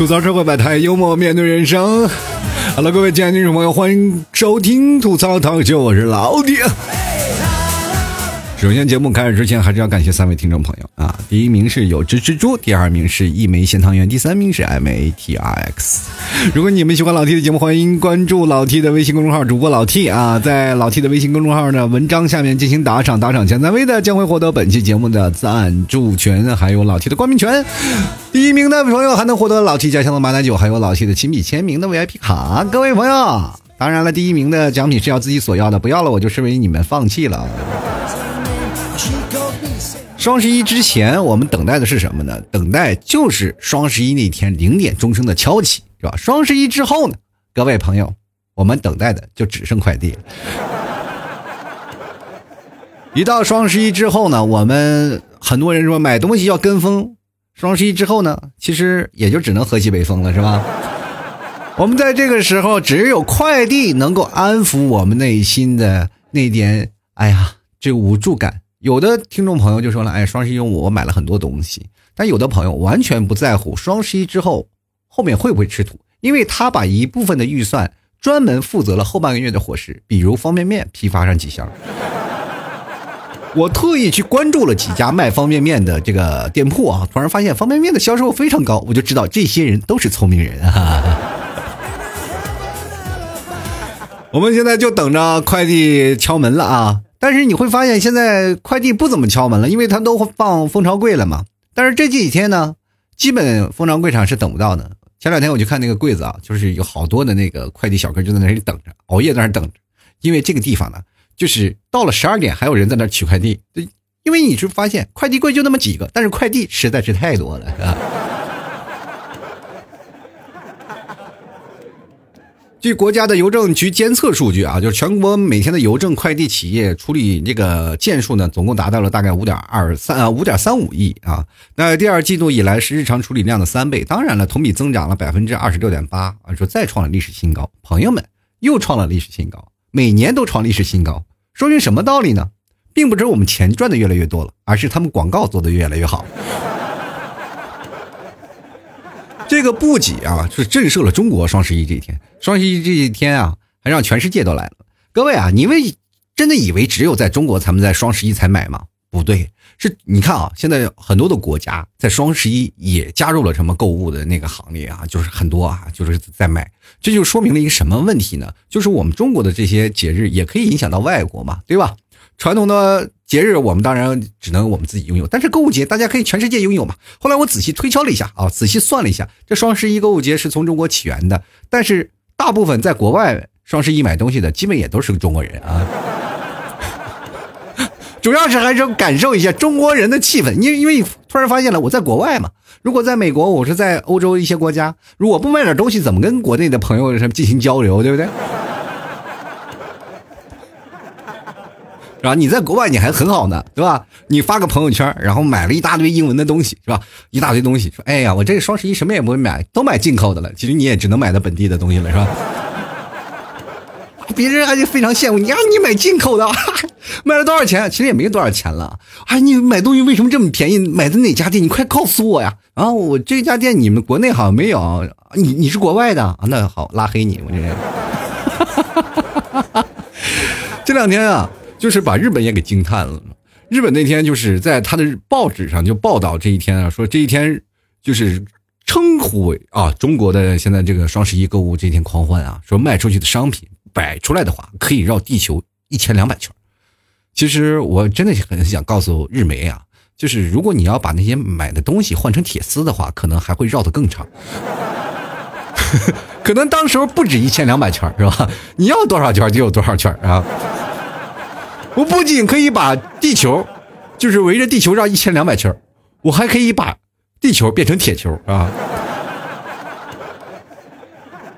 吐槽社会百态，幽默面对人生。Hello，各位亲爱的听众朋友，欢迎收听吐槽堂秀，我是老铁。首先，节目开始之前，还是要感谢三位听众朋友啊！第一名是有只蜘蛛，第二名是一枚咸汤圆，第三名是 M A T R X。如果你们喜欢老 T 的节目，欢迎关注老 T 的微信公众号，主播老 T 啊，在老 T 的微信公众号呢文章下面进行打赏，打赏前三位的将会获得本期节目的赞助权，还有老 T 的冠名权。第一名的朋友还能获得老 T 家乡的马奶酒，还有老 T 的亲笔签名的 VIP 卡。各位朋友，当然了，第一名的奖品是要自己索要的，不要了我就视为你们放弃了。双十一之前，我们等待的是什么呢？等待就是双十一那天零点钟声的敲起，是吧？双十一之后呢，各位朋友，我们等待的就只剩快递了。一到双十一之后呢，我们很多人说买东西要跟风，双十一之后呢，其实也就只能喝西北风了，是吧？我们在这个时候，只有快递能够安抚我们内心的那点，哎呀，这无助感。有的听众朋友就说了：“哎，双十一我买了很多东西。”但有的朋友完全不在乎双十一之后后面会不会吃土，因为他把一部分的预算专门负责了后半个月的伙食，比如方便面批发上几箱。我特意去关注了几家卖方便面的这个店铺啊，突然发现方便面的销售非常高，我就知道这些人都是聪明人啊。我们现在就等着快递敲门了啊！但是你会发现，现在快递不怎么敲门了，因为他都放蜂巢柜了嘛。但是这几天呢，基本蜂巢柜上是等不到的。前两天我就看那个柜子啊，就是有好多的那个快递小哥就在那里等着，熬夜在那等着。因为这个地方呢，就是到了十二点还有人在那取快递。因为你是发现快递柜就那么几个，但是快递实在是太多了，是吧？据国家的邮政局监测数据啊，就是全国每天的邮政快递企业处理这个件数呢，总共达到了大概五点二三啊五点三五亿啊。那第二季度以来是日常处理量的三倍，当然了，同比增长了百分之二十六点八啊，说再创了历史新高。朋友们，又创了历史新高，每年都创历史新高，说明什么道理呢？并不是我们钱赚的越来越多了，而是他们广告做的越来越好。这个不仅啊，是震慑了中国双十一这一天。双十一这一天啊，还让全世界都来了。各位啊，你们真的以为只有在中国才能在双十一才买吗？不对，是你看啊，现在很多的国家在双十一也加入了什么购物的那个行列啊，就是很多啊，就是在买。这就说明了一个什么问题呢？就是我们中国的这些节日也可以影响到外国嘛，对吧？传统的节日我们当然只能我们自己拥有，但是购物节大家可以全世界拥有嘛。后来我仔细推敲了一下啊，仔细算了一下，这双十一购物节是从中国起源的，但是大部分在国外双十一买东西的基本也都是中国人啊。主要是还是感受一下中国人的气氛，因为因为突然发现了我在国外嘛，如果在美国，我是在欧洲一些国家，如果不卖点东西，怎么跟国内的朋友什么进行交流，对不对？是吧？你在国外你还很好呢，对吧？你发个朋友圈，然后买了一大堆英文的东西，是吧？一大堆东西，说：“哎呀，我这个双十一什么也不会买，都买进口的了。”其实你也只能买到本地的东西了，是吧？别人还就非常羡慕你啊！你买进口的，买了多少钱？其实也没多少钱了。哎，你买东西为什么这么便宜？买的哪家店？你快告诉我呀！啊，我这家店你们国内好像没有，你你是国外的？那好，拉黑你，我这人。这两天啊。就是把日本也给惊叹了。日本那天就是在他的报纸上就报道这一天啊，说这一天就是称呼啊中国的现在这个双十一购物这一天狂欢啊，说卖出去的商品摆出来的话可以绕地球一千两百圈。其实我真的很想告诉日媒啊，就是如果你要把那些买的东西换成铁丝的话，可能还会绕得更长。可能当时候不止一千两百圈是吧？你要多少圈就有多少圈啊。我不仅可以把地球，就是围着地球绕一千两百圈我还可以把地球变成铁球啊！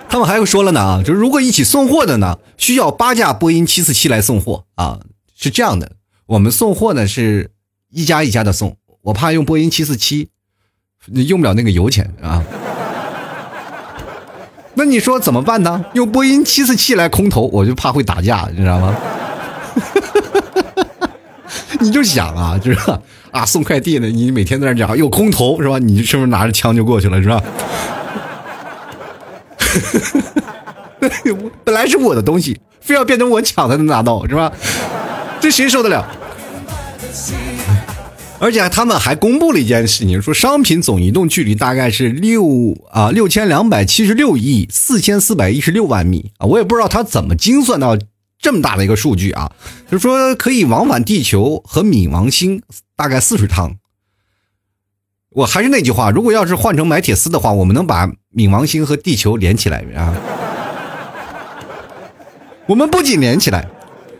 他们还说了呢啊，就是如果一起送货的呢，需要八架波音七四七来送货啊，是这样的。我们送货呢是一家一家的送，我怕用波音七四七，用不了那个油钱啊。那你说怎么办呢？用波音七四七来空投，我就怕会打架，你知道吗？你就想啊，就是啊，送快递的，你每天在那讲有空投是吧？你是不是拿着枪就过去了是吧？本来是我的东西，非要变成我抢才能拿到，是吧？这谁受得了？而且他们还公布了一件事情，说商品总移动距离大概是六啊六千两百七十六亿四千四百一十六万米啊，我也不知道他怎么精算到这么大的一个数据啊，就是说可以往返地球和冥王星大概四十趟。我还是那句话，如果要是换成买铁丝的话，我们能把冥王星和地球连起来啊。我们不仅连起来，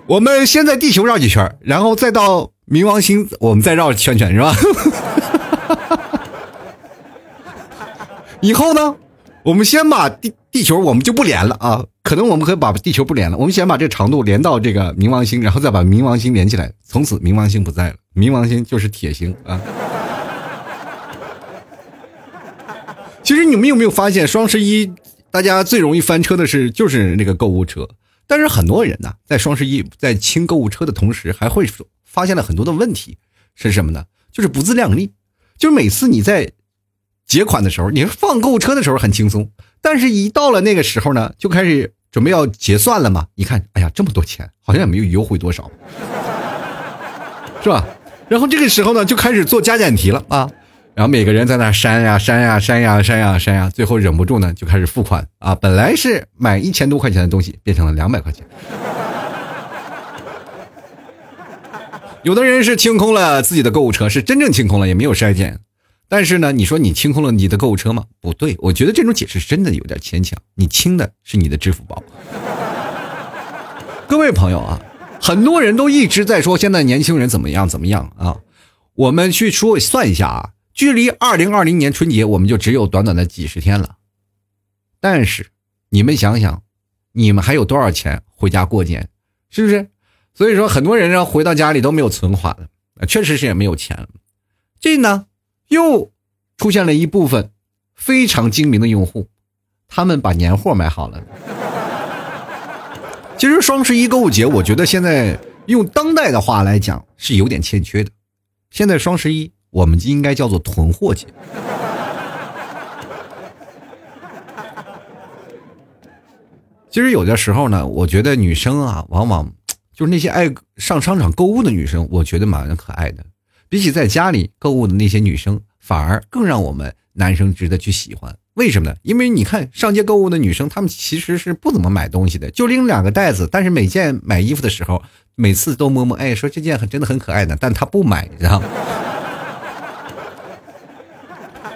我们先在地球绕几圈，然后再到冥王星，我们再绕圈圈，是吧？以后呢，我们先把地地球我们就不连了啊，可能我们可以把地球不连了，我们先把这长度连到这个冥王星，然后再把冥王星连起来，从此冥王星不在了，冥王星就是铁星啊。其实你们有没有发现，双十一大家最容易翻车的是就是那个购物车。但是很多人呢，在双十一在清购物车的同时，还会发现了很多的问题，是什么呢？就是不自量力。就是每次你在结款的时候，你放购物车的时候很轻松，但是一到了那个时候呢，就开始准备要结算了嘛。一看，哎呀，这么多钱，好像也没有优惠多少，是吧？然后这个时候呢，就开始做加减题了啊。然后每个人在那删呀删呀删呀删呀删呀，最后忍不住呢就开始付款啊！本来是买一千多块钱的东西，变成了两百块钱。有的人是清空了自己的购物车，是真正清空了，也没有筛检。但是呢，你说你清空了你的购物车吗？不对，我觉得这种解释真的有点牵强。你清的是你的支付宝。各位朋友啊，很多人都一直在说现在年轻人怎么样怎么样啊，我们去说算一下啊。距离二零二零年春节，我们就只有短短的几十天了。但是，你们想想，你们还有多少钱回家过年？是不是？所以说，很多人呢回到家里都没有存款了，确实是也没有钱了。这呢，又出现了一部分非常精明的用户，他们把年货买好了。其实双十一购物节，我觉得现在用当代的话来讲是有点欠缺的。现在双十一。我们应该叫做囤货节。其实有的时候呢，我觉得女生啊，往往就是那些爱上商场购物的女生，我觉得蛮可爱的。比起在家里购物的那些女生，反而更让我们男生值得去喜欢。为什么呢？因为你看上街购物的女生，她们其实是不怎么买东西的，就拎两个袋子。但是每件买衣服的时候，每次都摸摸，哎，说这件很真的很可爱的，但她不买，你知道吗？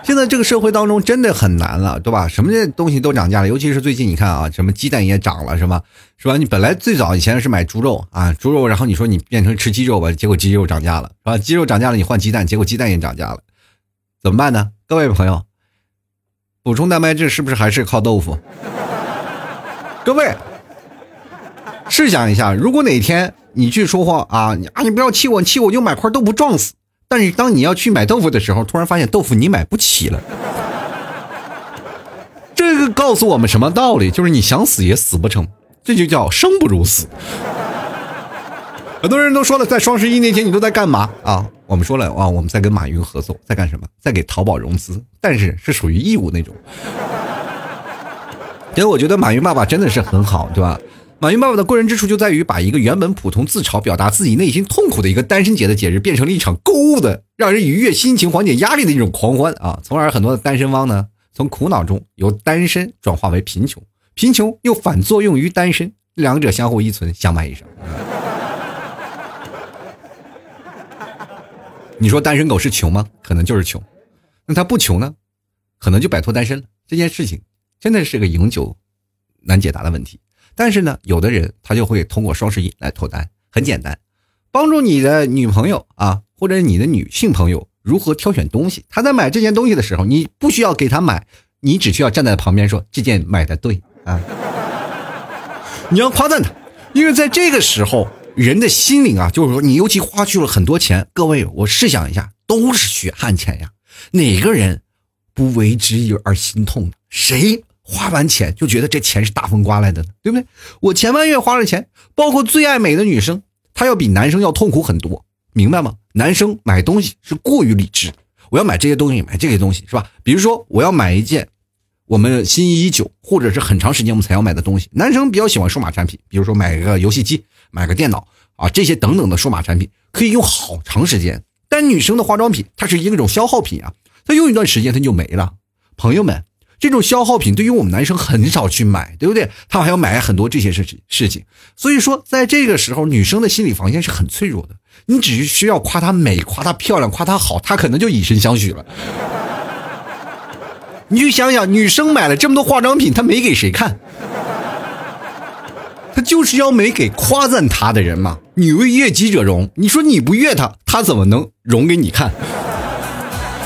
现在这个社会当中真的很难了，对吧？什么东西都涨价了，尤其是最近你看啊，什么鸡蛋也涨了，是吧？是吧？你本来最早以前是买猪肉啊，猪肉，然后你说你变成吃鸡肉吧，结果鸡肉涨价了，是吧？鸡肉涨价了，你换鸡蛋，结果鸡蛋也涨价了，怎么办呢？各位朋友，补充蛋白质是不是还是靠豆腐？各位，试想一下，如果哪天你去说话啊，你啊，你不要气我，你气我就买块豆腐撞死。但是当你要去买豆腐的时候，突然发现豆腐你买不起了。这个告诉我们什么道理？就是你想死也死不成，这就叫生不如死。很多人都说了，在双十一那天你都在干嘛啊？我们说了啊，我们在跟马云合作，在干什么？在给淘宝融资，但是是属于义务那种。因为我觉得马云爸爸真的是很好，对吧？马云爸爸的过人之处就在于把一个原本普通自嘲、表达自己内心痛苦的一个单身节的节日，变成了一场购物的、让人愉悦心情、缓解压力的一种狂欢啊！从而很多的单身汪呢，从苦恼中由单身转化为贫穷，贫穷又反作用于单身，两者相互依存，相伴一生。你说单身狗是穷吗？可能就是穷。那他不穷呢？可能就摆脱单身了。这件事情真的是个永久难解答的问题。但是呢，有的人他就会通过双十一来脱单，很简单，帮助你的女朋友啊，或者你的女性朋友如何挑选东西。他在买这件东西的时候，你不需要给他买，你只需要站在旁边说这件买的对啊。你要夸赞他，因为在这个时候，人的心灵啊，就是说你尤其花去了很多钱。各位，我试想一下，都是血汗钱呀，哪个人不为之而心痛？谁？花完钱就觉得这钱是大风刮来的，对不对？我前半月花了钱，包括最爱美的女生，她要比男生要痛苦很多，明白吗？男生买东西是过于理智，我要买这些东西，买这些东西是吧？比如说我要买一件我们心仪已久，或者是很长时间我们才要买的东西。男生比较喜欢数码产品，比如说买个游戏机、买个电脑啊，这些等等的数码产品可以用好长时间。但女生的化妆品，它是一种消耗品啊，它用一段时间它就没了。朋友们，这种消耗品对于我们男生很少去买，对不对？他还要买很多这些事情事情。所以说，在这个时候，女生的心理防线是很脆弱的。你只需要夸她美、夸她漂亮、夸她好，她可能就以身相许了。你去想想，女生买了这么多化妆品，她没给谁看？她就是要没给夸赞她的人嘛。女为悦己者容，你说你不悦她，她怎么能容给你看？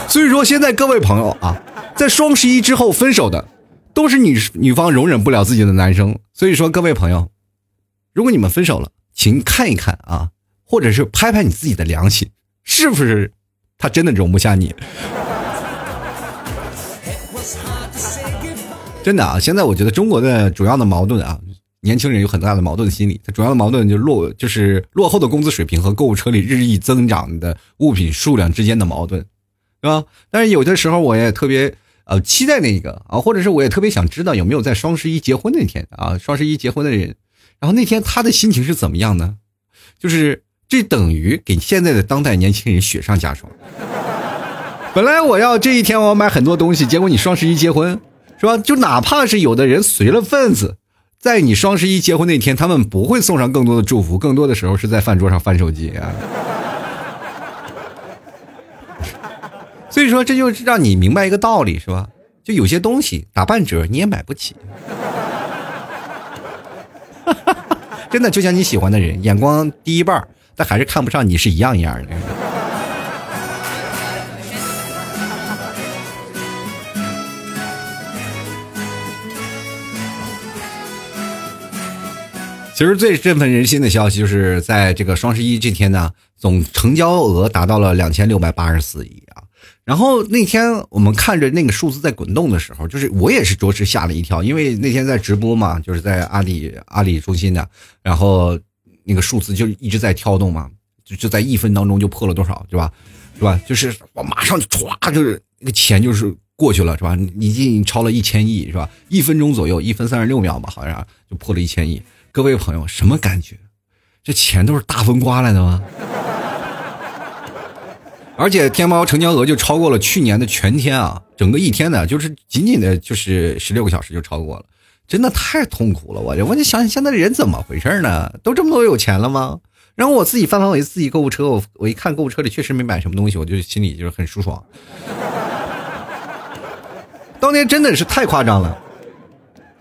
所以说，现在各位朋友啊，在双十一之后分手的，都是女女方容忍不了自己的男生。所以说，各位朋友，如果你们分手了，请看一看啊，或者是拍拍你自己的良心，是不是他真的容不下你？真的啊，现在我觉得中国的主要的矛盾啊，年轻人有很大的矛盾心理。他主要的矛盾就落，就是落后的工资水平和购物车里日益增长的物品数量之间的矛盾，是吧？但是有的时候我也特别呃期待那个啊，或者是我也特别想知道有没有在双十一结婚那天啊，双十一结婚的人，然后那天他的心情是怎么样呢？就是这等于给现在的当代年轻人雪上加霜。本来我要这一天我要买很多东西，结果你双十一结婚。是吧？就哪怕是有的人随了份子，在你双十一结婚那天，他们不会送上更多的祝福，更多的时候是在饭桌上翻手机啊。所以说，这就是让你明白一个道理，是吧？就有些东西打半折你也买不起。真的，就像你喜欢的人，眼光低一半，但还是看不上你，是一样一样的。其实最振奋人心的消息，就是在这个双十一这天呢，总成交额达到了两千六百八十四亿。然后那天我们看着那个数字在滚动的时候，就是我也是着实吓了一跳，因为那天在直播嘛，就是在阿里阿里中心的，然后那个数字就一直在跳动嘛，就就在一分当中就破了多少，是吧？是吧？就是我马上就歘，就是那个钱就是过去了，是吧？已经超了一千亿，是吧？一分钟左右，一分三十六秒吧，好像就破了一千亿。各位朋友，什么感觉？这钱都是大风刮来的吗？而且天猫成交额就超过了去年的全天啊，整个一天呢，就是仅仅的就是十六个小时就超过了，真的太痛苦了。我就我就想，现在人怎么回事呢？都这么多有钱了吗？然后我自己翻翻我自己购物车，我我一看购物车里确实没买什么东西，我就心里就是很舒爽。当年真的是太夸张了。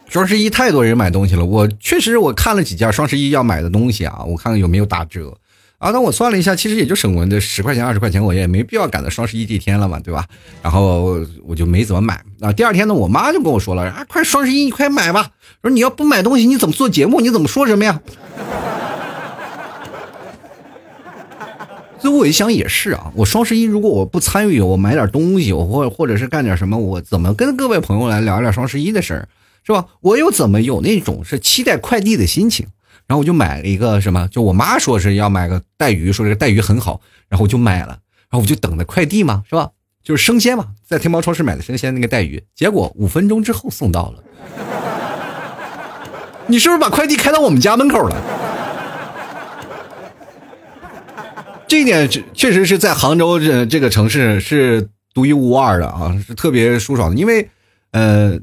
双十一太多人买东西了，我确实我看了几件双十一要买的东西啊，我看看有没有打折啊。那我算了一下，其实也就省了这十块钱二十块钱，我也没必要赶到双十一这天了嘛，对吧？然后我就没怎么买啊。第二天呢，我妈就跟我说了啊，快双十一你快买吧，说你要不买东西你怎么做节目？你怎么说什么呀？所以我一想也是啊，我双十一如果我不参与，我买点东西，我或或者是干点什么，我怎么跟各位朋友来聊一聊双十一的事儿？是吧？我又怎么有那种是期待快递的心情？然后我就买了一个什么？就我妈说是要买个带鱼，说这个带鱼很好，然后我就买了。然后我就等着快递嘛，是吧？就是生鲜嘛，在天猫超市买的生鲜那个带鱼，结果五分钟之后送到了。你是不是把快递开到我们家门口了？这一点确实是在杭州这这个城市是独一无二的啊，是特别舒爽的，因为呃。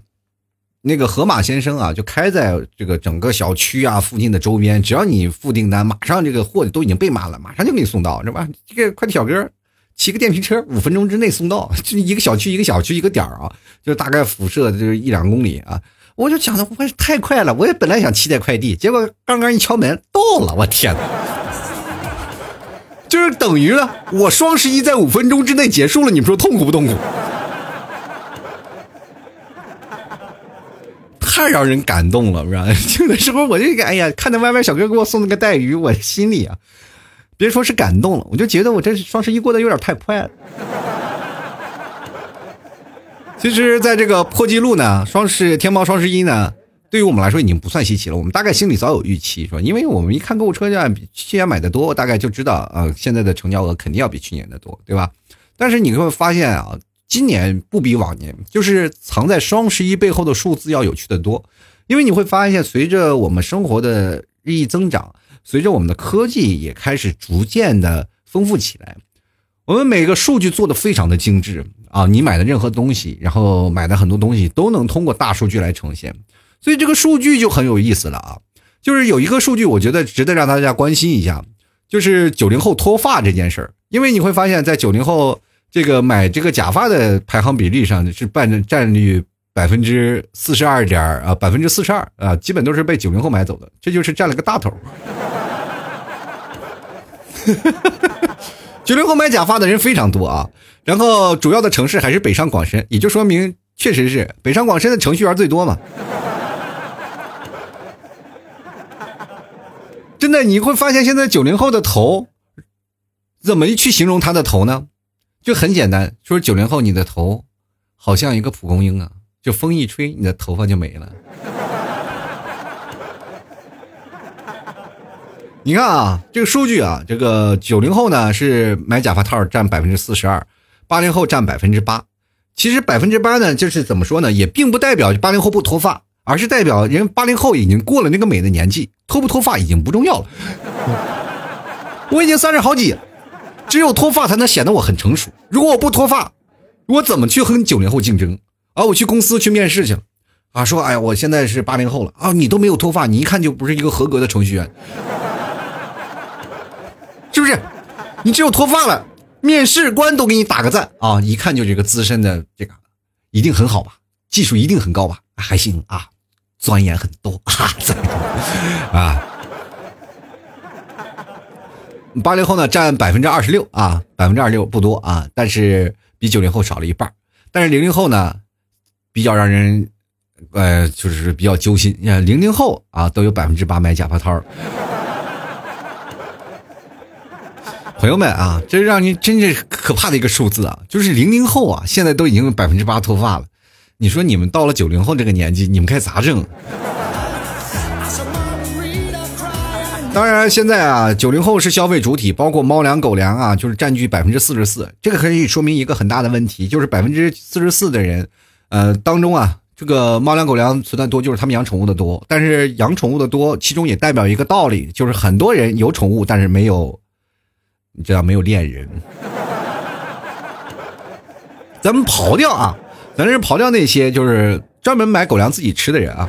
那个河马先生啊，就开在这个整个小区啊附近的周边，只要你付订单，马上这个货都已经备满了，马上就给你送到，是吧？这个快递小哥骑个电瓶车，五分钟之内送到，就一个小区一个小区一个点啊，就大概辐射就是一两公里啊。我就想着，我太快了，我也本来想期待快递，结果刚刚一敲门到了，我天哪！就是等于了，我双十一在五分钟之内结束了，你们说痛苦不痛苦？太让人感动了，是吧？有的时候我就哎呀，看到外卖小哥给我送那个带鱼，我心里啊，别说是感动了，我就觉得我这双十一过得有点太快了。其实，在这个破纪录呢，双十天猫双十一呢，对于我们来说已经不算稀奇了。我们大概心里早有预期，是吧？因为我们一看购物车价比去年买的多，大概就知道啊，现在的成交额肯定要比去年的多，对吧？但是你会发现啊，今年不比往年，就是藏在双十一背后的数字要有趣的多。因为你会发现，随着我们生活的日益增长，随着我们的科技也开始逐渐的丰富起来，我们每个数据做的非常的精致啊！你买的任何东西，然后买的很多东西都能通过大数据来呈现，所以这个数据就很有意思了啊！就是有一个数据，我觉得值得让大家关心一下，就是九零后脱发这件事儿，因为你会发现在九零后这个买这个假发的排行比例上是占占率。百分之四十二点啊，百分之四十二啊，基本都是被九零后买走的，这就是占了个大头。九零后买假发的人非常多啊，然后主要的城市还是北上广深，也就说明确实是北上广深的程序员最多嘛。真的，你会发现现在九零后的头，怎么去形容他的头呢？就很简单，说九零后你的头好像一个蒲公英啊。就风一吹，你的头发就没了。你看啊，这个数据啊，这个九零后呢是买假发套占百分之四十二，八零后占百分之八。其实百分之八呢，就是怎么说呢，也并不代表八零后不脱发，而是代表人八零后已经过了那个美的年纪，脱不脱发已经不重要了。我已经三十好几了，只有脱发才能显得我很成熟。如果我不脱发，我怎么去和九零后竞争？啊，我去公司去面试去。了，啊，说，哎呀，我现在是八零后了。啊，你都没有脱发，你一看就不是一个合格的程序员，是不是？你只有脱发了，面试官都给你打个赞。啊，一看就是一个资深的，这个一定很好吧，技术一定很高吧，还行啊，钻研很多。啊，啊，八零后呢占百分之二十六啊，百分之二十六不多啊，但是比九零后少了一半，但是零零后呢？比较让人，呃，就是比较揪心。零零后啊，都有百分之八买假发套。朋友们啊，这让您真是可怕的一个数字啊！就是零零后啊，现在都已经百分之八脱发了。你说你们到了九零后这个年纪，你们该咋整？当然，现在啊，九零后是消费主体，包括猫粮、狗粮啊，就是占据百分之四十四。这个可以说明一个很大的问题，就是百分之四十四的人。呃，当中啊，这个猫粮狗粮存在多，就是他们养宠物的多。但是养宠物的多，其中也代表一个道理，就是很多人有宠物，但是没有，你知道没有恋人。咱们刨掉啊，咱是刨掉那些就是专门买狗粮自己吃的人啊，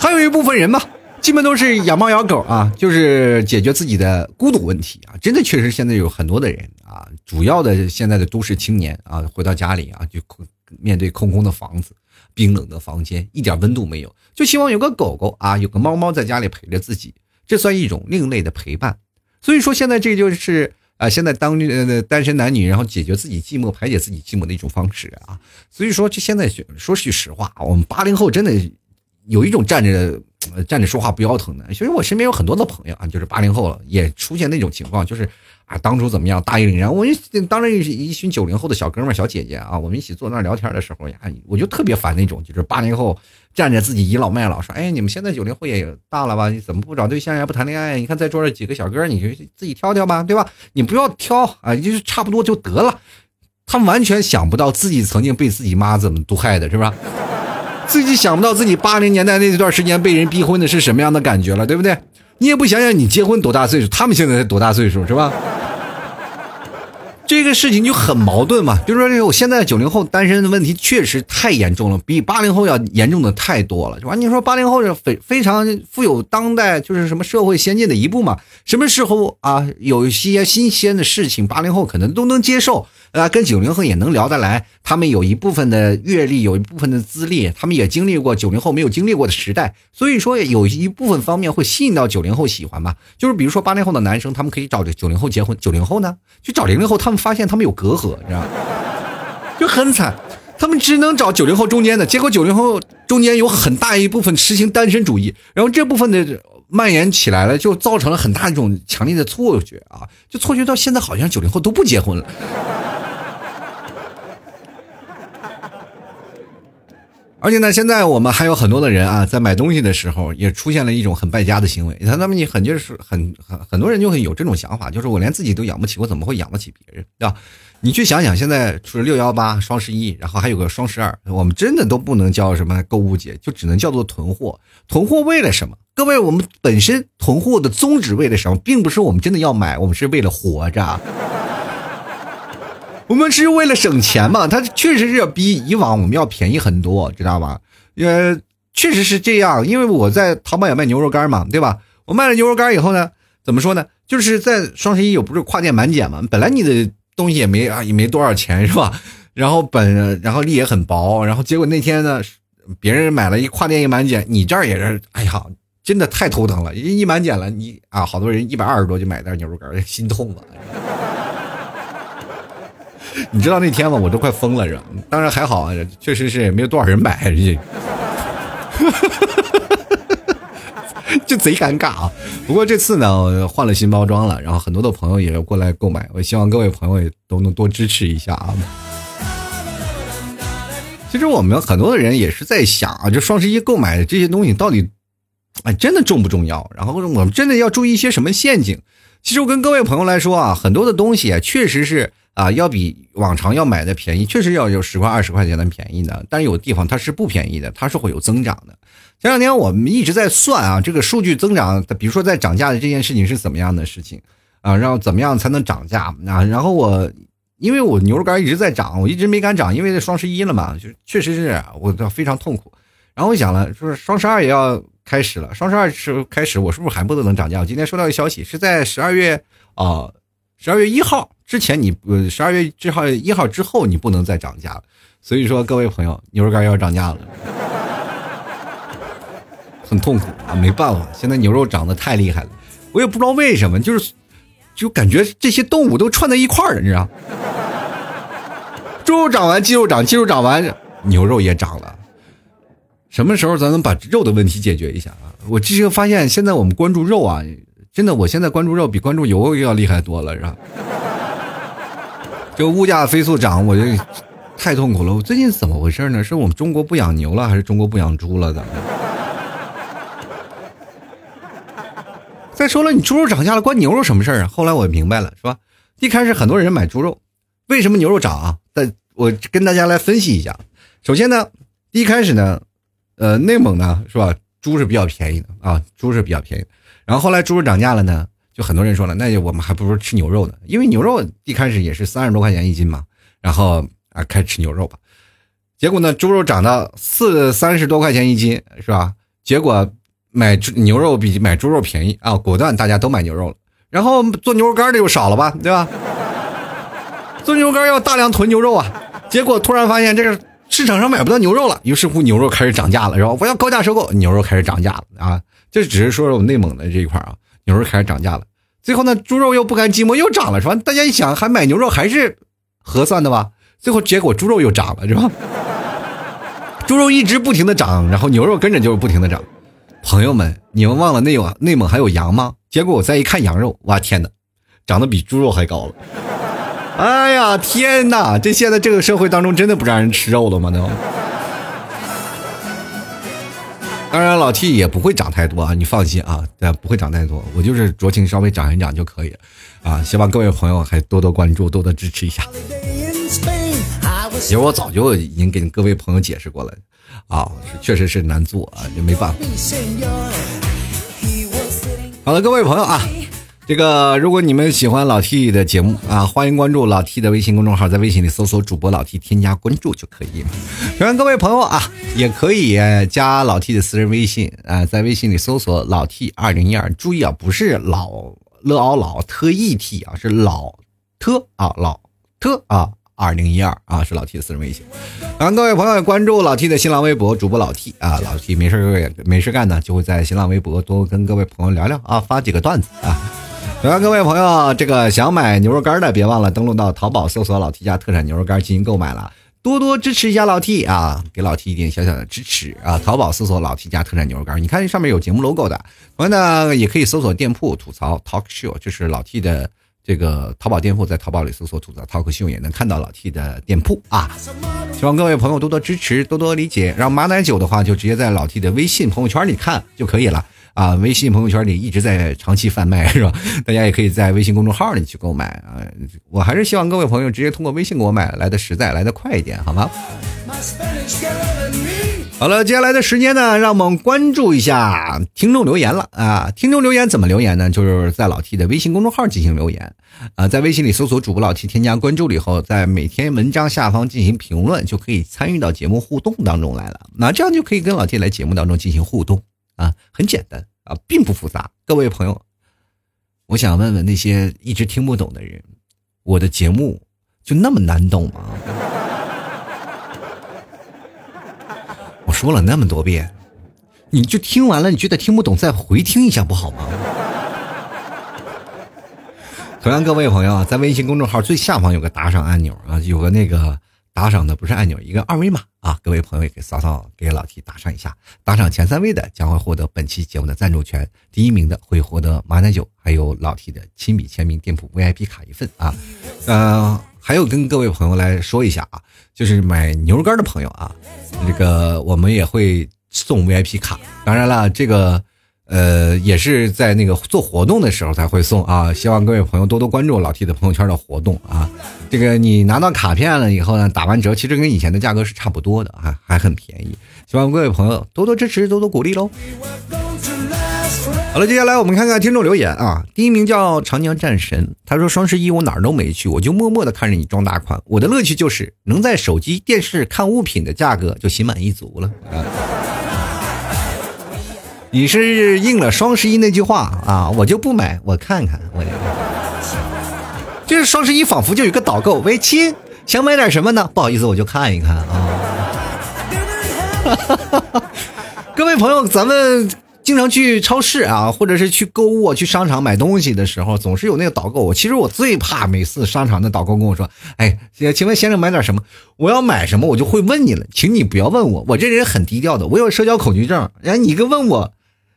还有一部分人嘛，基本都是养猫养狗啊，就是解决自己的孤独问题啊。真的确实现在有很多的人啊，主要的现在的都市青年啊，回到家里啊就空。面对空空的房子，冰冷的房间，一点温度没有，就希望有个狗狗啊，有个猫猫在家里陪着自己，这算一种另类的陪伴。所以说，现在这就是啊，现在当呃单身男女，然后解决自己寂寞、排解自己寂寞的一种方式啊。所以说，这现在说句实话，我们八零后真的有一种站着站着说话不腰疼的。其实我身边有很多的朋友啊，就是八零后了，也出现那种情况，就是。啊，当初怎么样？大义凛然。我一当着一一群九零后的小哥们、小姐姐啊，我们一起坐那聊天的时候呀，我就特别烦那种，就是八零后站着自己倚老卖老，说：“哎，你们现在九零后也大了吧？你怎么不找对象呀？不谈恋爱？你看在桌上几个小哥，你就自己挑挑吧，对吧？你不要挑啊，就是差不多就得了。”他完全想不到自己曾经被自己妈怎么毒害的，是吧？自己想不到自己八零年代那段时间被人逼婚的是什么样的感觉了，对不对？你也不想想，你结婚多大岁数？他们现在才多大岁数，是吧？这个事情就很矛盾嘛。比如说，这个我现在九零后单身的问题确实太严重了，比八零后要严重的太多了，是吧？你说八零后是非非常富有当代，就是什么社会先进的一步嘛？什么时候啊，有一些新鲜的事情，八零后可能都能接受。啊，跟九零后也能聊得来，他们有一部分的阅历，有一部分的资历，他们也经历过九零后没有经历过的时代，所以说有一部分方面会吸引到九零后喜欢吧。就是比如说八零后的男生，他们可以找九零后结婚，九零后呢去找零零后，他们发现他们有隔阂，你知道吗？就很惨，他们只能找九零后中间的，结果九零后中间有很大一部分实行单身主义，然后这部分的。蔓延起来了，就造成了很大一种强烈的错觉啊！就错觉到现在，好像九零后都不结婚了。而且呢，现在我们还有很多的人啊，在买东西的时候也出现了一种很败家的行为。你看，他们你很就是很很很多人就会有这种想法，就是我连自己都养不起，我怎么会养得起别人，对吧？你去想想，现在除了六幺八、双十一，然后还有个双十二，我们真的都不能叫什么购物节，就只能叫做囤货。囤货为了什么？各位，我们本身囤货的宗旨为了什么？并不是我们真的要买，我们是为了活着。我们是为了省钱嘛？它确实是要比以往我们要便宜很多，知道吧？呃，确实是这样，因为我在淘宝也卖牛肉干嘛，对吧？我卖了牛肉干以后呢，怎么说呢？就是在双十一有不是跨店满减嘛？本来你的东西也没啊，也没多少钱，是吧？然后本然后利也很薄，然后结果那天呢，别人买了一跨店一满减，你这儿也是，哎呀，真的太头疼了！一满减了，你啊，好多人一百二十多就买袋牛肉干，心痛了。你知道那天吗？我都快疯了，是吧？当然还好啊，确实是也没有多少人买，这 就贼尴尬啊。不过这次呢，换了新包装了，然后很多的朋友也要过来购买。我希望各位朋友也都能多支持一下啊。其实我们很多的人也是在想啊，就双十一购买的这些东西到底，哎，真的重不重要？然后我们真的要注意一些什么陷阱？其实我跟各位朋友来说啊，很多的东西确实是。啊，要比往常要买的便宜，确实要有十块二十块钱的便宜的，但是有地方它是不便宜的，它是会有增长的。前两天我们一直在算啊，这个数据增长，比如说在涨价的这件事情是怎么样的事情啊，然后怎么样才能涨价啊？然后我因为我牛肉干一直在涨，我一直没敢涨，因为双十一了嘛，就确实是我非常痛苦。然后我想了，说双十二也要开始了，双十二是开始，我是不是还不能涨价？我今天收到一个消息，是在十二月啊。十二月一号之前，你呃，十二月之号一号之后，你不能再涨价了。所以说，各位朋友，牛肉干要涨价了，很痛苦啊，没办法，现在牛肉涨得太厉害了，我也不知道为什么，就是就感觉这些动物都串在一块儿了，你知道？猪肉涨完，鸡肉涨，鸡肉涨完，牛肉也涨了。什么时候咱能把肉的问题解决一下啊？我这个发现，现在我们关注肉啊。真的，我现在关注肉比关注油要厉害多了，是吧？就物价飞速涨，我就太痛苦了。我最近怎么回事呢？是我们中国不养牛了，还是中国不养猪了？怎么的？再说了，你猪肉涨价了，关牛肉什么事儿啊？后来我明白了，是吧？一开始很多人买猪肉，为什么牛肉涨啊？但我跟大家来分析一下。首先呢，一开始呢，呃，内蒙呢，是吧？猪是比较便宜的啊，猪是比较便宜。然后后来猪肉涨价了呢，就很多人说了，那就我们还不如吃牛肉呢，因为牛肉一开始也是三十多块钱一斤嘛。然后啊，开始吃牛肉吧。结果呢，猪肉涨到四三十多块钱一斤，是吧？结果买牛肉比买猪肉便宜啊，果断大家都买牛肉了。然后做牛肉干的又少了吧，对吧？做牛肉干要大量囤牛肉啊，结果突然发现这个市场上买不到牛肉了，于是乎牛肉开始涨价了，是吧？我要高价收购，牛肉开始涨价了啊。这只是说说我们内蒙的这一块啊，牛肉开始涨价了。最后呢，猪肉又不甘寂寞，又涨了，是吧？大家一想，还买牛肉还是合算的吧？最后结果猪肉又涨了，是吧？猪肉一直不停的涨，然后牛肉跟着就是不停的涨。朋友们，你们忘了内蒙内蒙还有羊吗？结果我再一看羊肉，哇天哪，涨得比猪肉还高了！哎呀天哪，这现在这个社会当中真的不让人吃肉了吗？都。当然，老 T 也不会涨太多啊，你放心啊，不会涨太多，我就是酌情稍微涨一涨就可以，啊，希望各位朋友还多多关注，多多支持一下。其实我早就已经给各位朋友解释过了，啊，确实是难做啊，也没办法。好了，各位朋友啊。这个，如果你们喜欢老 T 的节目啊，欢迎关注老 T 的微信公众号，在微信里搜索主播老 T，添加关注就可以了。然后，各位朋友啊，也可以加老 T 的私人微信啊，在微信里搜索老 T 二零一二，注意啊，不是老乐奥老特 E T 啊，是老特啊老特啊二零一二啊，是老 T 的私人微信。然后各位朋友关注老 T 的新浪微博主播老 T 啊，老 T 没事没事干呢，就会在新浪微博多跟各位朋友聊聊啊，发几个段子啊。喜欢各位朋友，这个想买牛肉干的，别忘了登录到淘宝搜索“老 T 家特产牛肉干”进行购买了，多多支持一下老 T 啊，给老 T 一点小小的支持啊！淘宝搜索“老 T 家特产牛肉干”，你看上面有节目 logo 的，同样呢，也可以搜索店铺吐槽 Talk Show，就是老 T 的这个淘宝店铺，在淘宝里搜索“吐槽 Talk Show ”也能看到老 T 的店铺啊。希望各位朋友多多支持，多多理解。然后马奶酒的话，就直接在老 T 的微信朋友圈里看就可以了啊。微信朋友圈里一直在长期贩卖，是吧？大家也可以在微信公众号里去购买啊。我还是希望各位朋友直接通过微信给我买，来的实在，来的快一点，好吗？好了，接下来的时间呢，让我们关注一下听众留言了啊！听众留言怎么留言呢？就是在老 T 的微信公众号进行留言啊，在微信里搜索主播老 T，添加关注了以后，在每天文章下方进行评论，就可以参与到节目互动当中来了。那这样就可以跟老 T 来节目当中进行互动啊，很简单啊，并不复杂。各位朋友，我想问问那些一直听不懂的人，我的节目就那么难懂吗？我说了那么多遍，你就听完了，你觉得听不懂，再回听一下不好吗？同样，各位朋友，在微信公众号最下方有个打赏按钮啊，有个那个打赏的不是按钮，一个二维码啊，各位朋友也可以扫扫给老 T 打上一下，打赏前三位的将会获得本期节目的赞助权，第一名的会获得马奶酒还有老 T 的亲笔签名店铺 VIP 卡一份啊，嗯。还有跟各位朋友来说一下啊，就是买牛肉干的朋友啊，这个我们也会送 VIP 卡。当然了，这个呃也是在那个做活动的时候才会送啊。希望各位朋友多多关注老 T 的朋友圈的活动啊。这个你拿到卡片了以后呢，打完折，其实跟以前的价格是差不多的啊，还很便宜。希望各位朋友多多支持，多多鼓励喽。好了，接下来我们看看听众留言啊。第一名叫长江战神，他说双十一我哪儿都没去，我就默默的看着你装大款。我的乐趣就是能在手机、电视看物品的价格就心满意足了。啊。你是应了双十一那句话啊，我就不买，我看看我。就是双十一仿佛就有个导购，喂亲，想买点什么呢？不好意思，我就看一看啊。各位朋友，咱们。经常去超市啊，或者是去购物、去商场买东西的时候，总是有那个导购。其实我最怕每次商场的导购跟我说：“哎，请问先生买点什么？我要买什么，我就会问你了，请你不要问我，我这人很低调的，我有社交恐惧症。然后你一个问我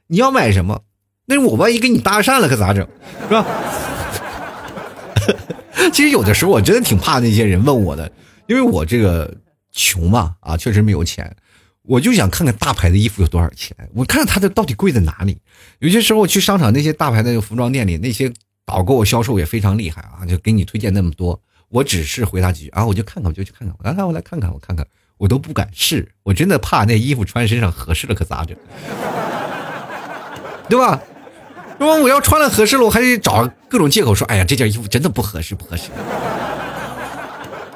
你要买什么，那我万一跟你搭讪了可咋整？是吧？其实有的时候我真的挺怕那些人问我的，因为我这个穷嘛，啊，确实没有钱。”我就想看看大牌的衣服有多少钱，我看看它的到底贵在哪里。有些时候去商场那些大牌的服装店里，那些导购销售也非常厉害啊，就给你推荐那么多。我只是回答几句啊，我就看看，我就去看看，我来来，我来看看，我看看，我都不敢试，我真的怕那衣服穿身上合适了可咋整，对吧？如果我要穿了合适了，我还得找各种借口说，哎呀，这件衣服真的不合适，不合适，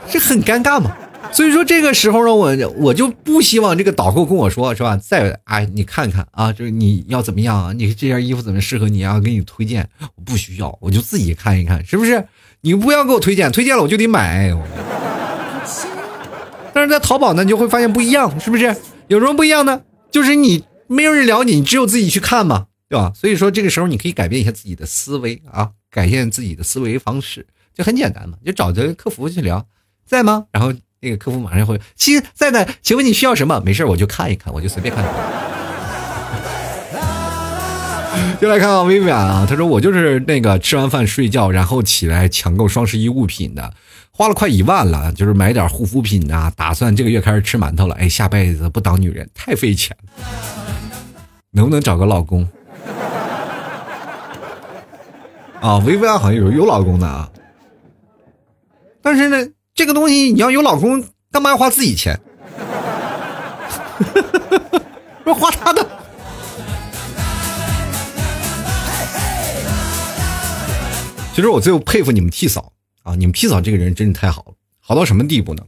这很尴尬嘛。所以说这个时候呢，我我就不希望这个导购跟我说，是吧？再哎，你看看啊，就是你要怎么样啊？你这件衣服怎么适合你啊？给你推荐，我不需要，我就自己看一看，是不是？你不要给我推荐，推荐了我就得买。但是在淘宝呢，你就会发现不一样，是不是？有什么不一样呢？就是你没有人聊你，你只有自己去看嘛，对吧？所以说这个时候你可以改变一下自己的思维啊，改变自己的思维方式，就很简单嘛，就找着客服去聊，在吗？然后。那个客服马上会，亲在呢，请问你需要什么？没事，我就看一看，我就随便看。就来看看薇薇安啊，他说我就是那个吃完饭睡觉，然后起来抢购双十一物品的，花了快一万了，就是买点护肤品啊，打算这个月开始吃馒头了。哎，下辈子不当女人太费钱了，能不能找个老公？啊，薇薇安好像有有老公的啊，但是呢。这个东西你要有老公，干嘛要花自己钱？不花他的。其实我最佩服你们替嫂啊，你们替嫂这个人真是太好了，好到什么地步呢？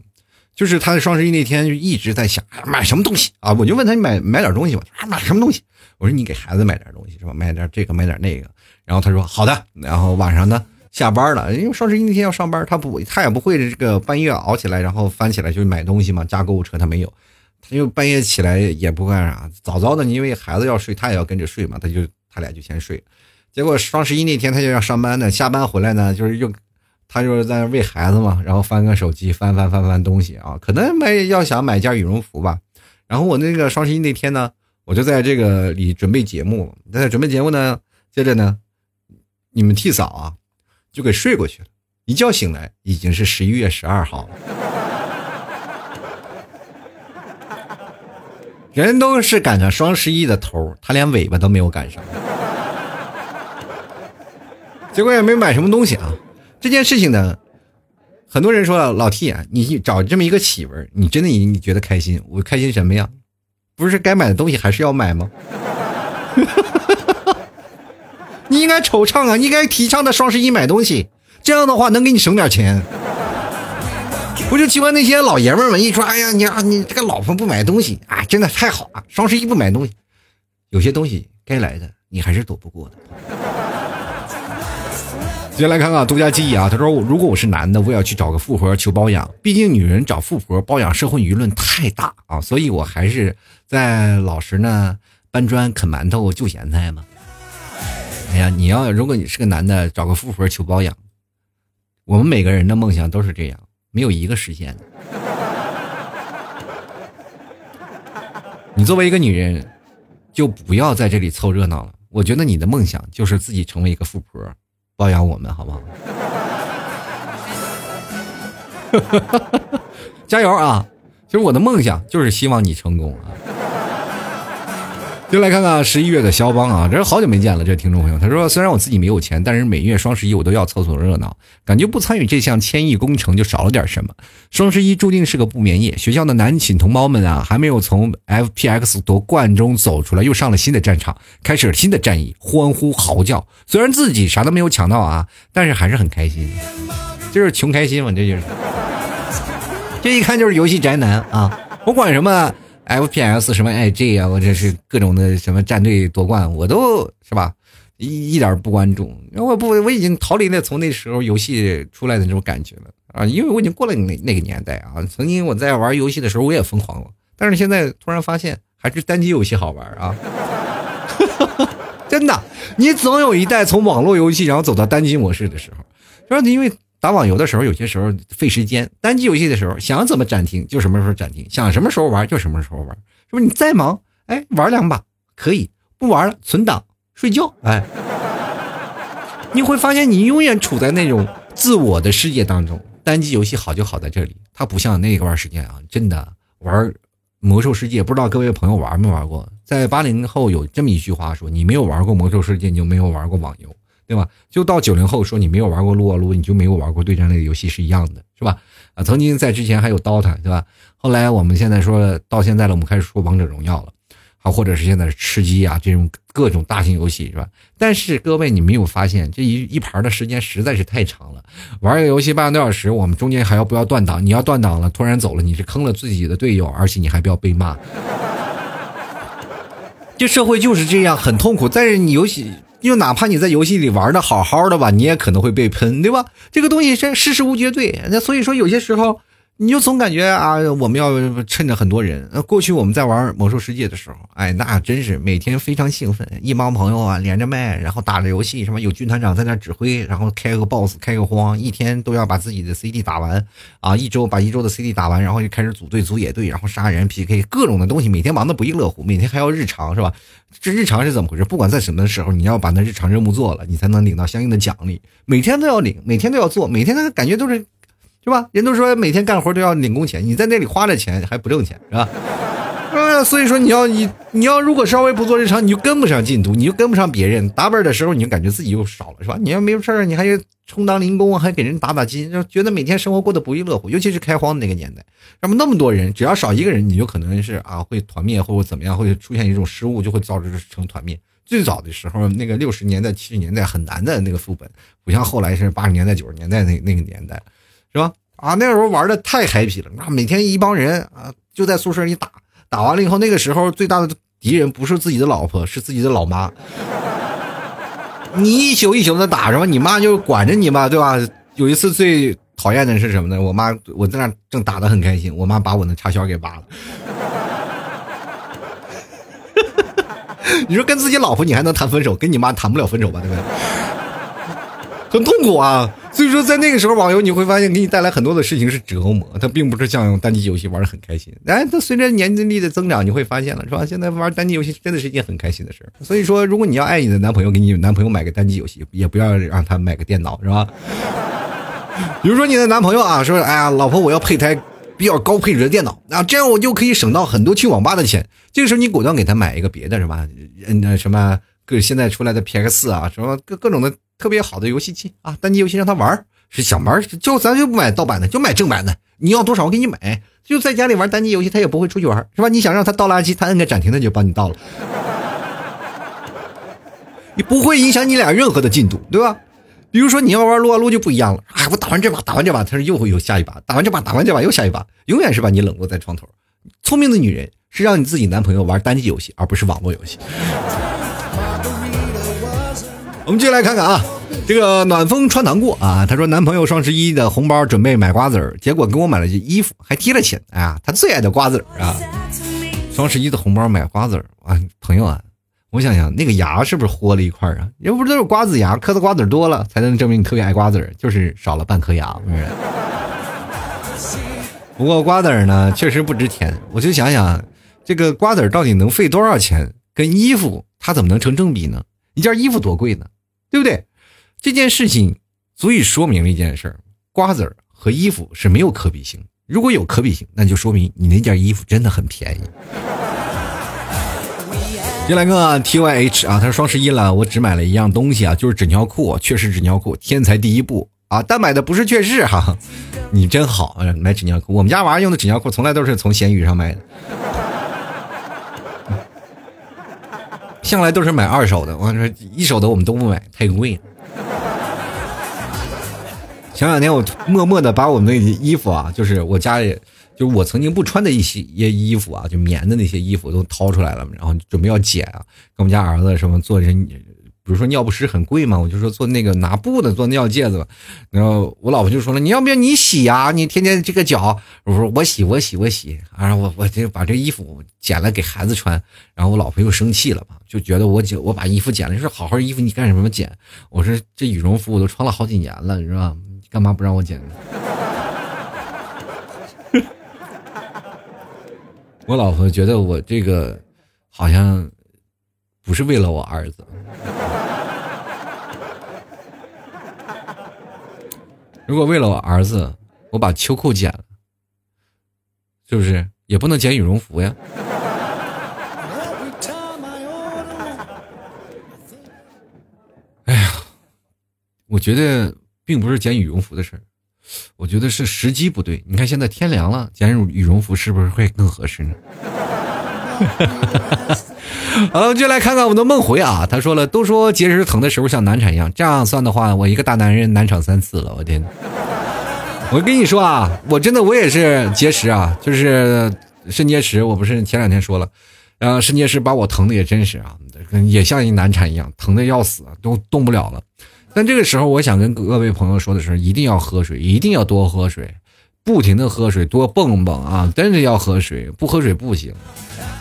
就是他在双十一那天就一直在想买什么东西啊，我就问他你买买点东西吧，买什么东西？我说你给孩子买点东西是吧？买点这个买点那个，然后他说好的，然后晚上呢？下班了，因为双十一那天要上班，他不，他也不会这个半夜熬起来，然后翻起来就买东西嘛，加购物车他没有，他就半夜起来也不干啥，早早的，因为孩子要睡，他也要跟着睡嘛，他就他俩就先睡。结果双十一那天他就要上班呢，下班回来呢，就是又他就是在那喂孩子嘛，然后翻个手机，翻翻翻翻东西啊，可能买要想买件羽绒服吧。然后我那个双十一那天呢，我就在这个里准备节目，在准备节目呢，接着呢，你们替嫂啊。就给睡过去了。一觉醒来，已经是十一月十二号了。人都是赶上双十一的头，他连尾巴都没有赶上，结果也没买什么东西啊。这件事情呢，很多人说老 T 啊，你找这么一个媳妇儿，你真的你你觉得开心？我开心什么呀？不是该买的东西还是要买吗？你应该惆怅啊，你应该提倡的双十一买东西，这样的话能给你省点钱。不就奇怪那些老爷们儿们一说，哎呀，你啊，你这个老婆不买东西啊，真的太好了。双十一不买东西，有些东西该来的你还是躲不过的。接下来看看独家记忆啊，他说，如果我是男的，我也要去找个富婆求包养，毕竟女人找富婆包养，社会舆论太大啊，所以我还是在老实呢搬砖啃馒头就咸菜嘛。哎呀，你要如果你是个男的，找个富婆求包养，我们每个人的梦想都是这样。没有一个实现的。你作为一个女人，就不要在这里凑热闹了。我觉得你的梦想就是自己成为一个富婆，包养我们，好不好？加油啊！其实我的梦想就是希望你成功啊。就来看看十一月的肖邦啊，这是好久没见了。这听众朋友他说，虽然我自己没有钱，但是每月双十一我都要凑凑热闹，感觉不参与这项千亿工程就少了点什么。双十一注定是个不眠夜，学校的男寝同胞们啊，还没有从 FPX 夺冠中走出来，又上了新的战场，开始了新的战役，欢呼嚎叫。虽然自己啥都没有抢到啊，但是还是很开心，就是穷开心嘛，这就是。这一看就是游戏宅男啊，我管什么。FPS 什么 IG 啊，或者是各种的什么战队夺冠，我都是吧，一一点不关注。我不，我已经逃离了从那时候游戏出来的那种感觉了啊，因为我已经过了那那个年代啊。曾经我在玩游戏的时候，我也疯狂了，但是现在突然发现还是单机游戏好玩啊。真的，你总有一代从网络游戏然后走到单机模式的时候，说因为。打网游的时候，有些时候费时间；单机游戏的时候，想怎么暂停就什么时候暂停，想什么时候玩就什么时候玩。是不是？你再忙，哎，玩两把可以；不玩了，存档睡觉。哎，你会发现你永远处在那种自我的世界当中。单机游戏好就好在这里，它不像那段时间啊，真的玩魔兽世界。不知道各位朋友玩没玩过？在八零后有这么一句话说：“你没有玩过魔兽世界，你就没有玩过网游。”对吧？就到九零后说你没有玩过撸啊撸，你就没有玩过对战类的游戏是一样的，是吧？啊，曾经在之前还有 DOTA，对吧？后来我们现在说到现在了，我们开始说王者荣耀了，好，或者是现在吃鸡啊这种各种大型游戏，是吧？但是各位，你没有发现这一一盘的时间实在是太长了，玩一个游戏半个多小时，我们中间还要不要断档？你要断档了，突然走了，你是坑了自己的队友，而且你还不要被骂。这社会就是这样，很痛苦。但是你游戏。就哪怕你在游戏里玩的好好的吧，你也可能会被喷，对吧？这个东西是事事无绝对，那所以说有些时候。你就总感觉啊，我们要趁着很多人。过去我们在玩魔兽世界的时候，哎，那真是每天非常兴奋，一帮朋友啊连着麦，然后打着游戏，什么有军团长在那指挥，然后开个 boss，开个荒，一天都要把自己的 CD 打完啊，一周把一周的 CD 打完，然后就开始组队组野队，然后杀人 PK 各种的东西，每天忙得不亦乐乎，每天还要日常是吧？这日常是怎么回事？不管在什么时候，你要把那日常任务做了，你才能领到相应的奖励，每天都要领，每天都要做，每天那个感觉都是。是吧？人都说每天干活都要领工钱，你在那里花了钱还不挣钱，是吧？啊，所以说你要你你要如果稍微不做日常，你就跟不上进度，你就跟不上别人。打本的时候，你就感觉自己又少了，是吧？你要没事儿，你还充当零工，还给人打打金，就觉得每天生活过得不亦乐乎。尤其是开荒的那个年代，那么那么多人，只要少一个人，你就可能是啊会团灭或者怎么样，会出现一种失误，就会导致成团灭。最早的时候，那个六十年代、七十年代很难的那个副本，不像后来是八十年代、九十年代那那个年代。是吧？啊，那时候玩的太 happy 了，那每天一帮人啊，就在宿舍里打，打完了以后，那个时候最大的敌人不是自己的老婆，是自己的老妈。你一宿一宿的打是吧？你妈就管着你嘛，对吧？有一次最讨厌的是什么呢？我妈我在那正打的很开心，我妈把我的插销给拔了。你说跟自己老婆你还能谈分手，跟你妈谈不了分手吧？对不对？很痛苦啊。所以说，在那个时候，网游你会发现给你带来很多的事情是折磨，它并不是像单机游戏玩的很开心。哎，它随着年龄的增长，你会发现了，是吧？现在玩单机游戏真的是一件很开心的事儿。所以说，如果你要爱你的男朋友，给你男朋友买个单机游戏，也不要让他买个电脑，是吧？比如说你的男朋友啊，说，哎呀，老婆，我要配台比较高配置的电脑啊，这样我就可以省到很多去网吧的钱。这个时候你果断给他买一个别的，是吧？嗯，那什么，各现在出来的 P X 四啊，什么各各种的。特别好的游戏机啊，单机游戏让他玩是想玩就咱就不买盗版的，就买正版的。你要多少我给你买，就在家里玩单机游戏，他也不会出去玩，是吧？你想让他倒垃圾，他摁个暂停，他就帮你倒了，你不会影响你俩任何的进度，对吧？比如说你要玩撸啊撸就不一样了，哎，我打完这把，打完这把，他说又会有下一把，打完这把，打完这把又下一把，永远是把你冷落在床头。聪明的女人是让你自己男朋友玩单机游戏，而不是网络游戏。我们继续来看看啊，这个暖风穿堂过啊，他说男朋友双十一的红包准备买瓜子儿，结果给我买了件衣服，还贴了钱。哎呀，他最爱的瓜子儿啊！双十一的红包买瓜子儿啊，朋友啊，我想想那个牙是不是豁了一块儿啊？也不是都是瓜子牙，嗑的瓜子多了才能证明你特别爱瓜子儿，就是少了半颗牙。不过瓜子儿呢确实不值钱，我就想想这个瓜子儿到底能费多少钱，跟衣服它怎么能成正比呢？一件衣服多贵呢？对不对？这件事情足以说明了一件事儿：瓜子儿和衣服是没有可比性。如果有可比性，那就说明你那件衣服真的很便宜。进来个 T Y H 啊，他说双十一了，我只买了一样东西啊，就是纸尿裤，确实纸尿裤，天才第一步啊！但买的不是确实哈，你真好，买纸尿裤。我们家娃用的纸尿裤从来都是从闲鱼上买的。向来都是买二手的，我说一手的我们都不买，太贵。前两天我默默的把我们那衣服啊，就是我家里，就是我曾经不穿的一些衣服啊，就棉的那些衣服都掏出来了，然后准备要剪啊，给我们家儿子什么做人。比如说尿不湿很贵嘛，我就说做那个拿布的做尿介子吧，然后我老婆就说了，你要不要你洗呀？你天天这个脚，我说我洗我洗我洗，啊我我就把这衣服剪了给孩子穿，然后我老婆又生气了嘛，就觉得我剪我把衣服剪了，说好好衣服你干什么剪？我说这羽绒服我都穿了好几年了，是吧？干嘛不让我剪？我老婆觉得我这个好像不是为了我儿子。如果为了我儿子，我把秋裤剪了，是不是也不能剪羽绒服呀？哎呀，我觉得并不是剪羽绒服的事儿，我觉得是时机不对。你看现在天凉了，剪羽绒服是不是会更合适呢？好，就来看看我们的梦回啊。他说了，都说结石疼的时候像难产一样，这样算的话，我一个大男人难产三次了。我天！我跟你说啊，我真的我也是结石啊，就是肾结石。我不是前两天说了，然后肾结石把我疼的也真是啊，也像一难产一样，疼的要死，都动不了了。但这个时候，我想跟各位朋友说的是，一定要喝水，一定要多喝水。不停的喝水，多蹦蹦啊！真的要喝水，不喝水不行。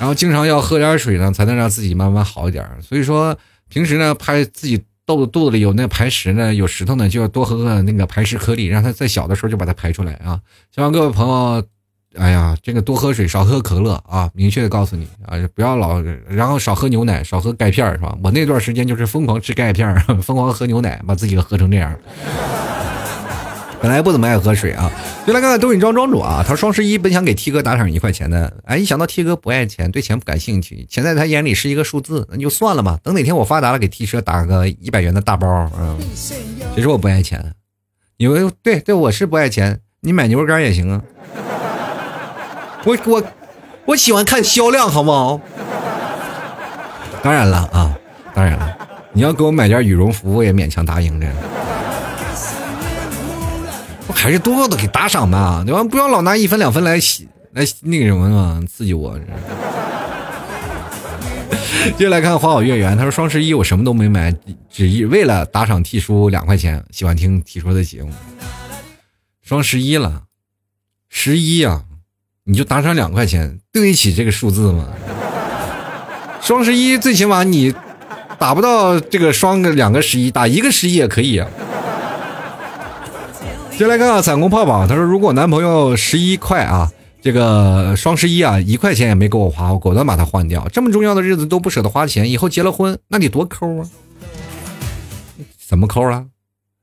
然后经常要喝点水呢，才能让自己慢慢好一点。所以说，平时呢，排自己肚肚子里有那排石呢，有石头呢，就要多喝喝那个排石颗粒，让它在小的时候就把它排出来啊。希望各位朋友，哎呀，这个多喝水，少喝可乐啊！明确的告诉你啊，不要老，然后少喝牛奶，少喝钙片是吧？我那段时间就是疯狂吃钙片，疯狂喝牛奶，把自己喝成这样。本来不怎么爱喝水啊，就来看看抖音庄庄主啊，他双十一本想给 T 哥打赏一块钱的，哎，一想到 T 哥不爱钱，对钱不感兴趣，钱在他眼里是一个数字，那就算了吧。等哪天我发达了，给 T 哥打个一百元的大包，嗯，其实我不爱钱，你们对对，我是不爱钱，你买牛肉干也行啊。我我我喜欢看销量，好不好？当然了啊，当然了，你要给我买件羽绒服，我也勉强答应着。还是多多的给打赏吧，对吧？不要老拿一分两分来洗来那个什么嘛，刺激我。接下来看花好月圆，他说双十一我什么都没买，只一为了打赏 T 叔两块钱，喜欢听 T 叔的节目。双十一了，十一啊，你就打赏两块钱，对得起这个数字吗？双十一最起码你打不到这个双个两个十一，打一个十一也可以啊。先来看看彩虹泡泡，他说如果男朋友十一块啊，这个双十一啊一块钱也没给我花，我果断把它换掉。这么重要的日子都不舍得花钱，以后结了婚那得多抠啊！怎么抠啊？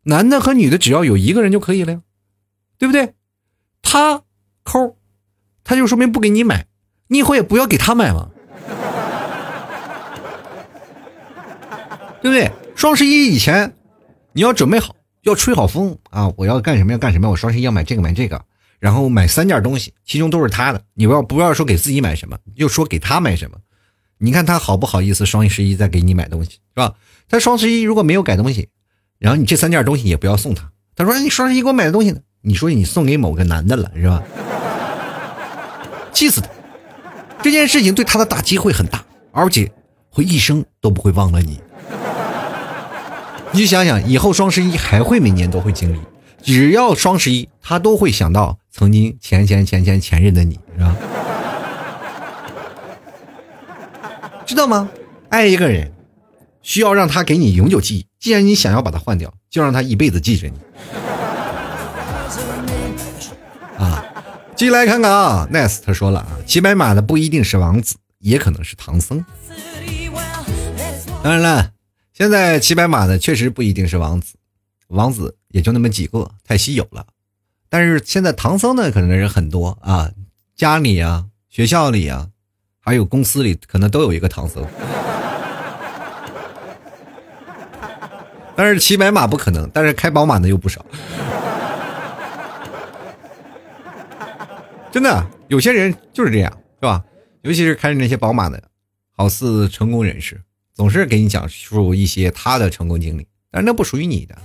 男的和女的只要有一个人就可以了呀，对不对？他抠，他就说明不给你买，你以后也不要给他买嘛。对不对？双十一以前，你要准备好，要吹好风啊！我要干什么要干什么？我双十一要买这个买这个，然后买三件东西，其中都是他的。你不要不要说给自己买什么，又说给他买什么？你看他好不好意思？双十一再给你买东西是吧？他双十一如果没有改东西，然后你这三件东西也不要送他。他说你双十一给我买的东西呢？你说你送给某个男的了是吧？气死他！这件事情对他的打击会很大，而且会一生都不会忘了你。你想想，以后双十一还会每年都会经历，只要双十一，他都会想到曾经前前前前前任的你，是吧？知道吗？爱一个人，需要让他给你永久记忆。既然你想要把他换掉，就让他一辈子记着你。啊，继续来看看啊，nice，他说了啊，骑白马的不一定是王子，也可能是唐僧。当然了。现在骑白马的确实不一定是王子，王子也就那么几个，太稀有了。但是现在唐僧呢，可能是很多啊，家里啊、学校里啊，还有公司里，可能都有一个唐僧。但是骑白马不可能，但是开宝马的又不少。真的，有些人就是这样，是吧？尤其是开着那些宝马的，好似成功人士。总是给你讲述一些他的成功经历，但是那不属于你的。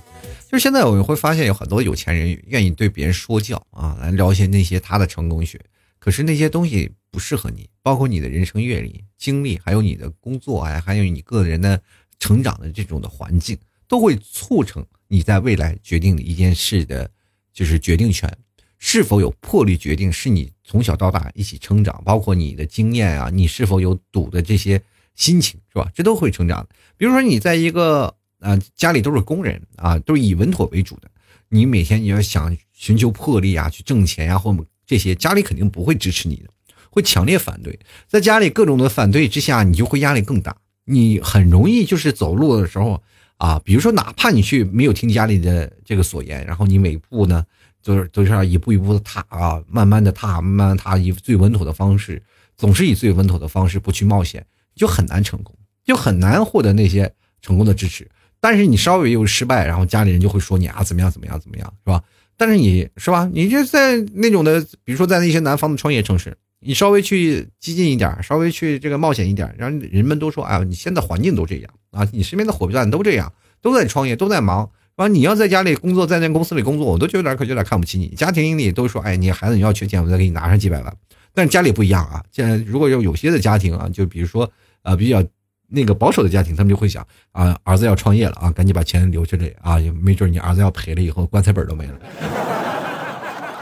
就是现在我们会发现有很多有钱人愿意对别人说教啊，来聊一些那些他的成功学。可是那些东西不适合你，包括你的人生阅历、经历，还有你的工作啊，还有你个人的成长的这种的环境，都会促成你在未来决定一件事的，就是决定权是否有魄力决定，是你从小到大一起成长，包括你的经验啊，你是否有赌的这些。心情是吧？这都会成长的。比如说，你在一个啊家里都是工人啊，都是以稳妥为主的。你每天你要想寻求魄力啊，去挣钱呀，或这些，家里肯定不会支持你的，会强烈反对。在家里各种的反对之下，你就会压力更大。你很容易就是走路的时候啊，比如说哪怕你去没有听家里的这个所言，然后你每步呢，就是都是要一步一步的踏啊，慢慢的踏，慢慢踏，以最稳妥的方式，总是以最稳妥的方式不去冒险。就很难成功，就很难获得那些成功的支持。但是你稍微有失败，然后家里人就会说你啊怎么样怎么样怎么样，是吧？但是你是吧？你就在那种的，比如说在那些南方的创业城市，你稍微去激进一点，稍微去这个冒险一点，让人们都说啊，你现在环境都这样啊，你身边的伙伴都这样，都在创业，都在忙，是吧？你要在家里工作，在那公司里工作，我都觉得有点可有点看不起你。家庭里都说，哎，你孩子你要缺钱，我再给你拿上几百万。但是家里不一样啊，现在如果有有些的家庭啊，就比如说。啊，比较那个保守的家庭，他们就会想啊，儿子要创业了啊，赶紧把钱留这里啊，没准你儿子要赔了以后，棺材本都没了。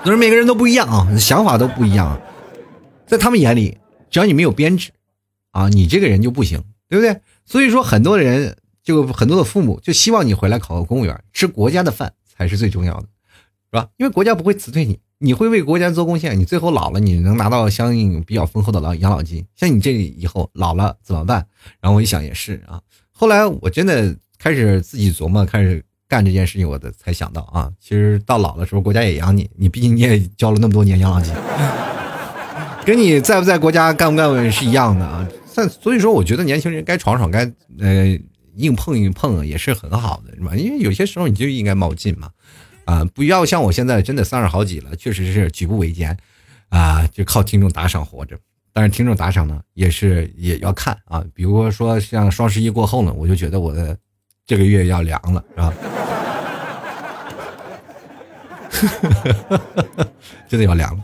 可是每个人都不一样啊，想法都不一样，在他们眼里，只要你没有编制，啊，你这个人就不行，对不对？所以说，很多人就很多的父母就希望你回来考个公务员，吃国家的饭才是最重要的，是吧？因为国家不会辞退你。你会为国家做贡献，你最后老了，你能拿到相应比较丰厚的老养老金。像你这以后老了怎么办？然后我一想也是啊。后来我真的开始自己琢磨，开始干这件事情，我的才想到啊，其实到老的时候国家也养你，你毕竟你也交了那么多年养老金，跟你在不在国家干不干是一样的啊。但所以说，我觉得年轻人该闯闯，该呃硬碰硬碰也是很好的，是吧？因为有些时候你就应该冒进嘛。啊，不要像我现在真的三十好几了，确实是举步维艰，啊，就靠听众打赏活着。但是听众打赏呢，也是也要看啊。比如说像双十一过后呢，我就觉得我的这个月要凉了，是吧？真的要凉了。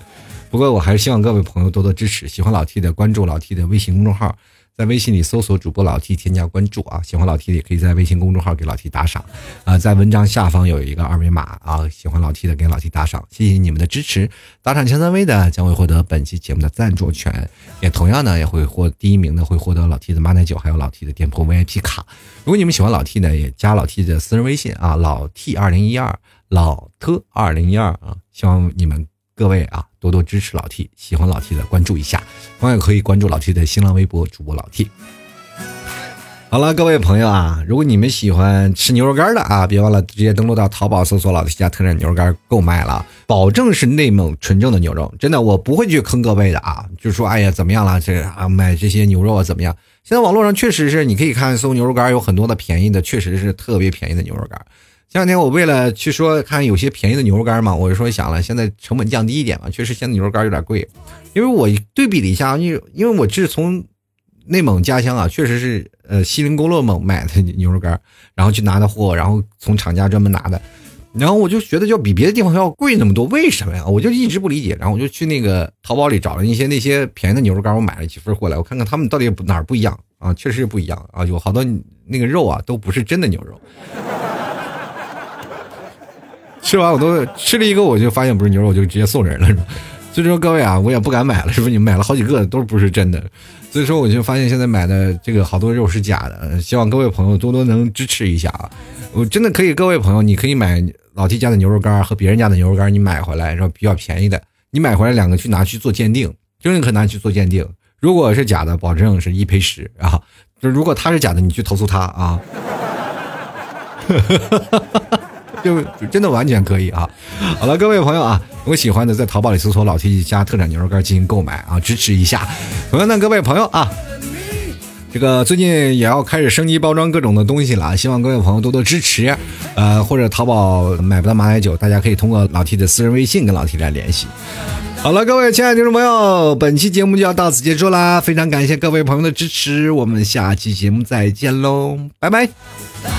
不过我还是希望各位朋友多多支持，喜欢老 T 的关注老 T 的微信公众号。在微信里搜索主播老 T，添加关注啊！喜欢老 T 的也可以在微信公众号给老 T 打赏啊！在文章下方有一个二维码啊！喜欢老 T 的给老 T 打赏，谢谢你们的支持！打赏前三位的将会获得本期节目的赞助权，也同样呢也会获第一名的会获得老 T 的马奶酒，还有老 T 的店铺 VIP 卡。如果你们喜欢老 T 呢，也加老 T 的私人微信啊，老 T 二零一二。老特二零一二啊，希望你们各位啊多多支持老 T，喜欢老 T 的关注一下，同样可以关注老 T 的新浪微博主播老 T。好了，各位朋友啊，如果你们喜欢吃牛肉干的啊，别忘了直接登录到淘宝搜索“老 T 家特产牛肉干”购买了，保证是内蒙纯正的牛肉，真的，我不会去坑各位的啊，就说哎呀怎么样了，这啊买这些牛肉啊怎么样？现在网络上确实是，你可以看搜牛肉干，有很多的便宜的，确实是特别便宜的牛肉干。前两天我为了去说看有些便宜的牛肉干嘛，我就说想了，现在成本降低一点嘛，确实现在牛肉干有点贵，因为我对比了一下，因为因为我是从。内蒙家乡啊，确实是呃锡林郭勒盟买的牛肉干，然后去拿的货，然后从厂家专门拿的，然后我就觉得就比别的地方要贵那么多，为什么呀？我就一直不理解，然后我就去那个淘宝里找了一些那些便宜的牛肉干，我买了几份过来，我看看他们到底哪儿不一样啊？确实不一样啊，有好多那个肉啊都不是真的牛肉，吃完我都吃了一个，我就发现不是牛肉，我就直接送人了，所以说各位啊，我也不敢买了，是不是？你买了好几个都不是真的。所以说，我就发现现在买的这个好多肉是假的，希望各位朋友多多能支持一下啊！我真的可以，各位朋友，你可以买老 T 家的牛肉干和别人家的牛肉干，你买回来然后比较便宜的，你买回来两个去拿去做鉴定，真的可拿去做鉴定。如果是假的，保证是一赔十啊！就如果他是假的，你去投诉他啊！就真的完全可以啊！好了，各位朋友啊，如果喜欢的，在淘宝里搜索“老 T 家特产牛肉干”进行购买啊，支持一下。同样的，各位朋友啊，这个最近也要开始升级包装各种的东西了，希望各位朋友多多支持。呃，或者淘宝买不到马奶酒，大家可以通过老 T 的私人微信跟老 T 来联系。好了，各位亲爱的听众朋友，本期节目就要到此结束啦，非常感谢各位朋友的支持，我们下期节目再见喽，拜拜。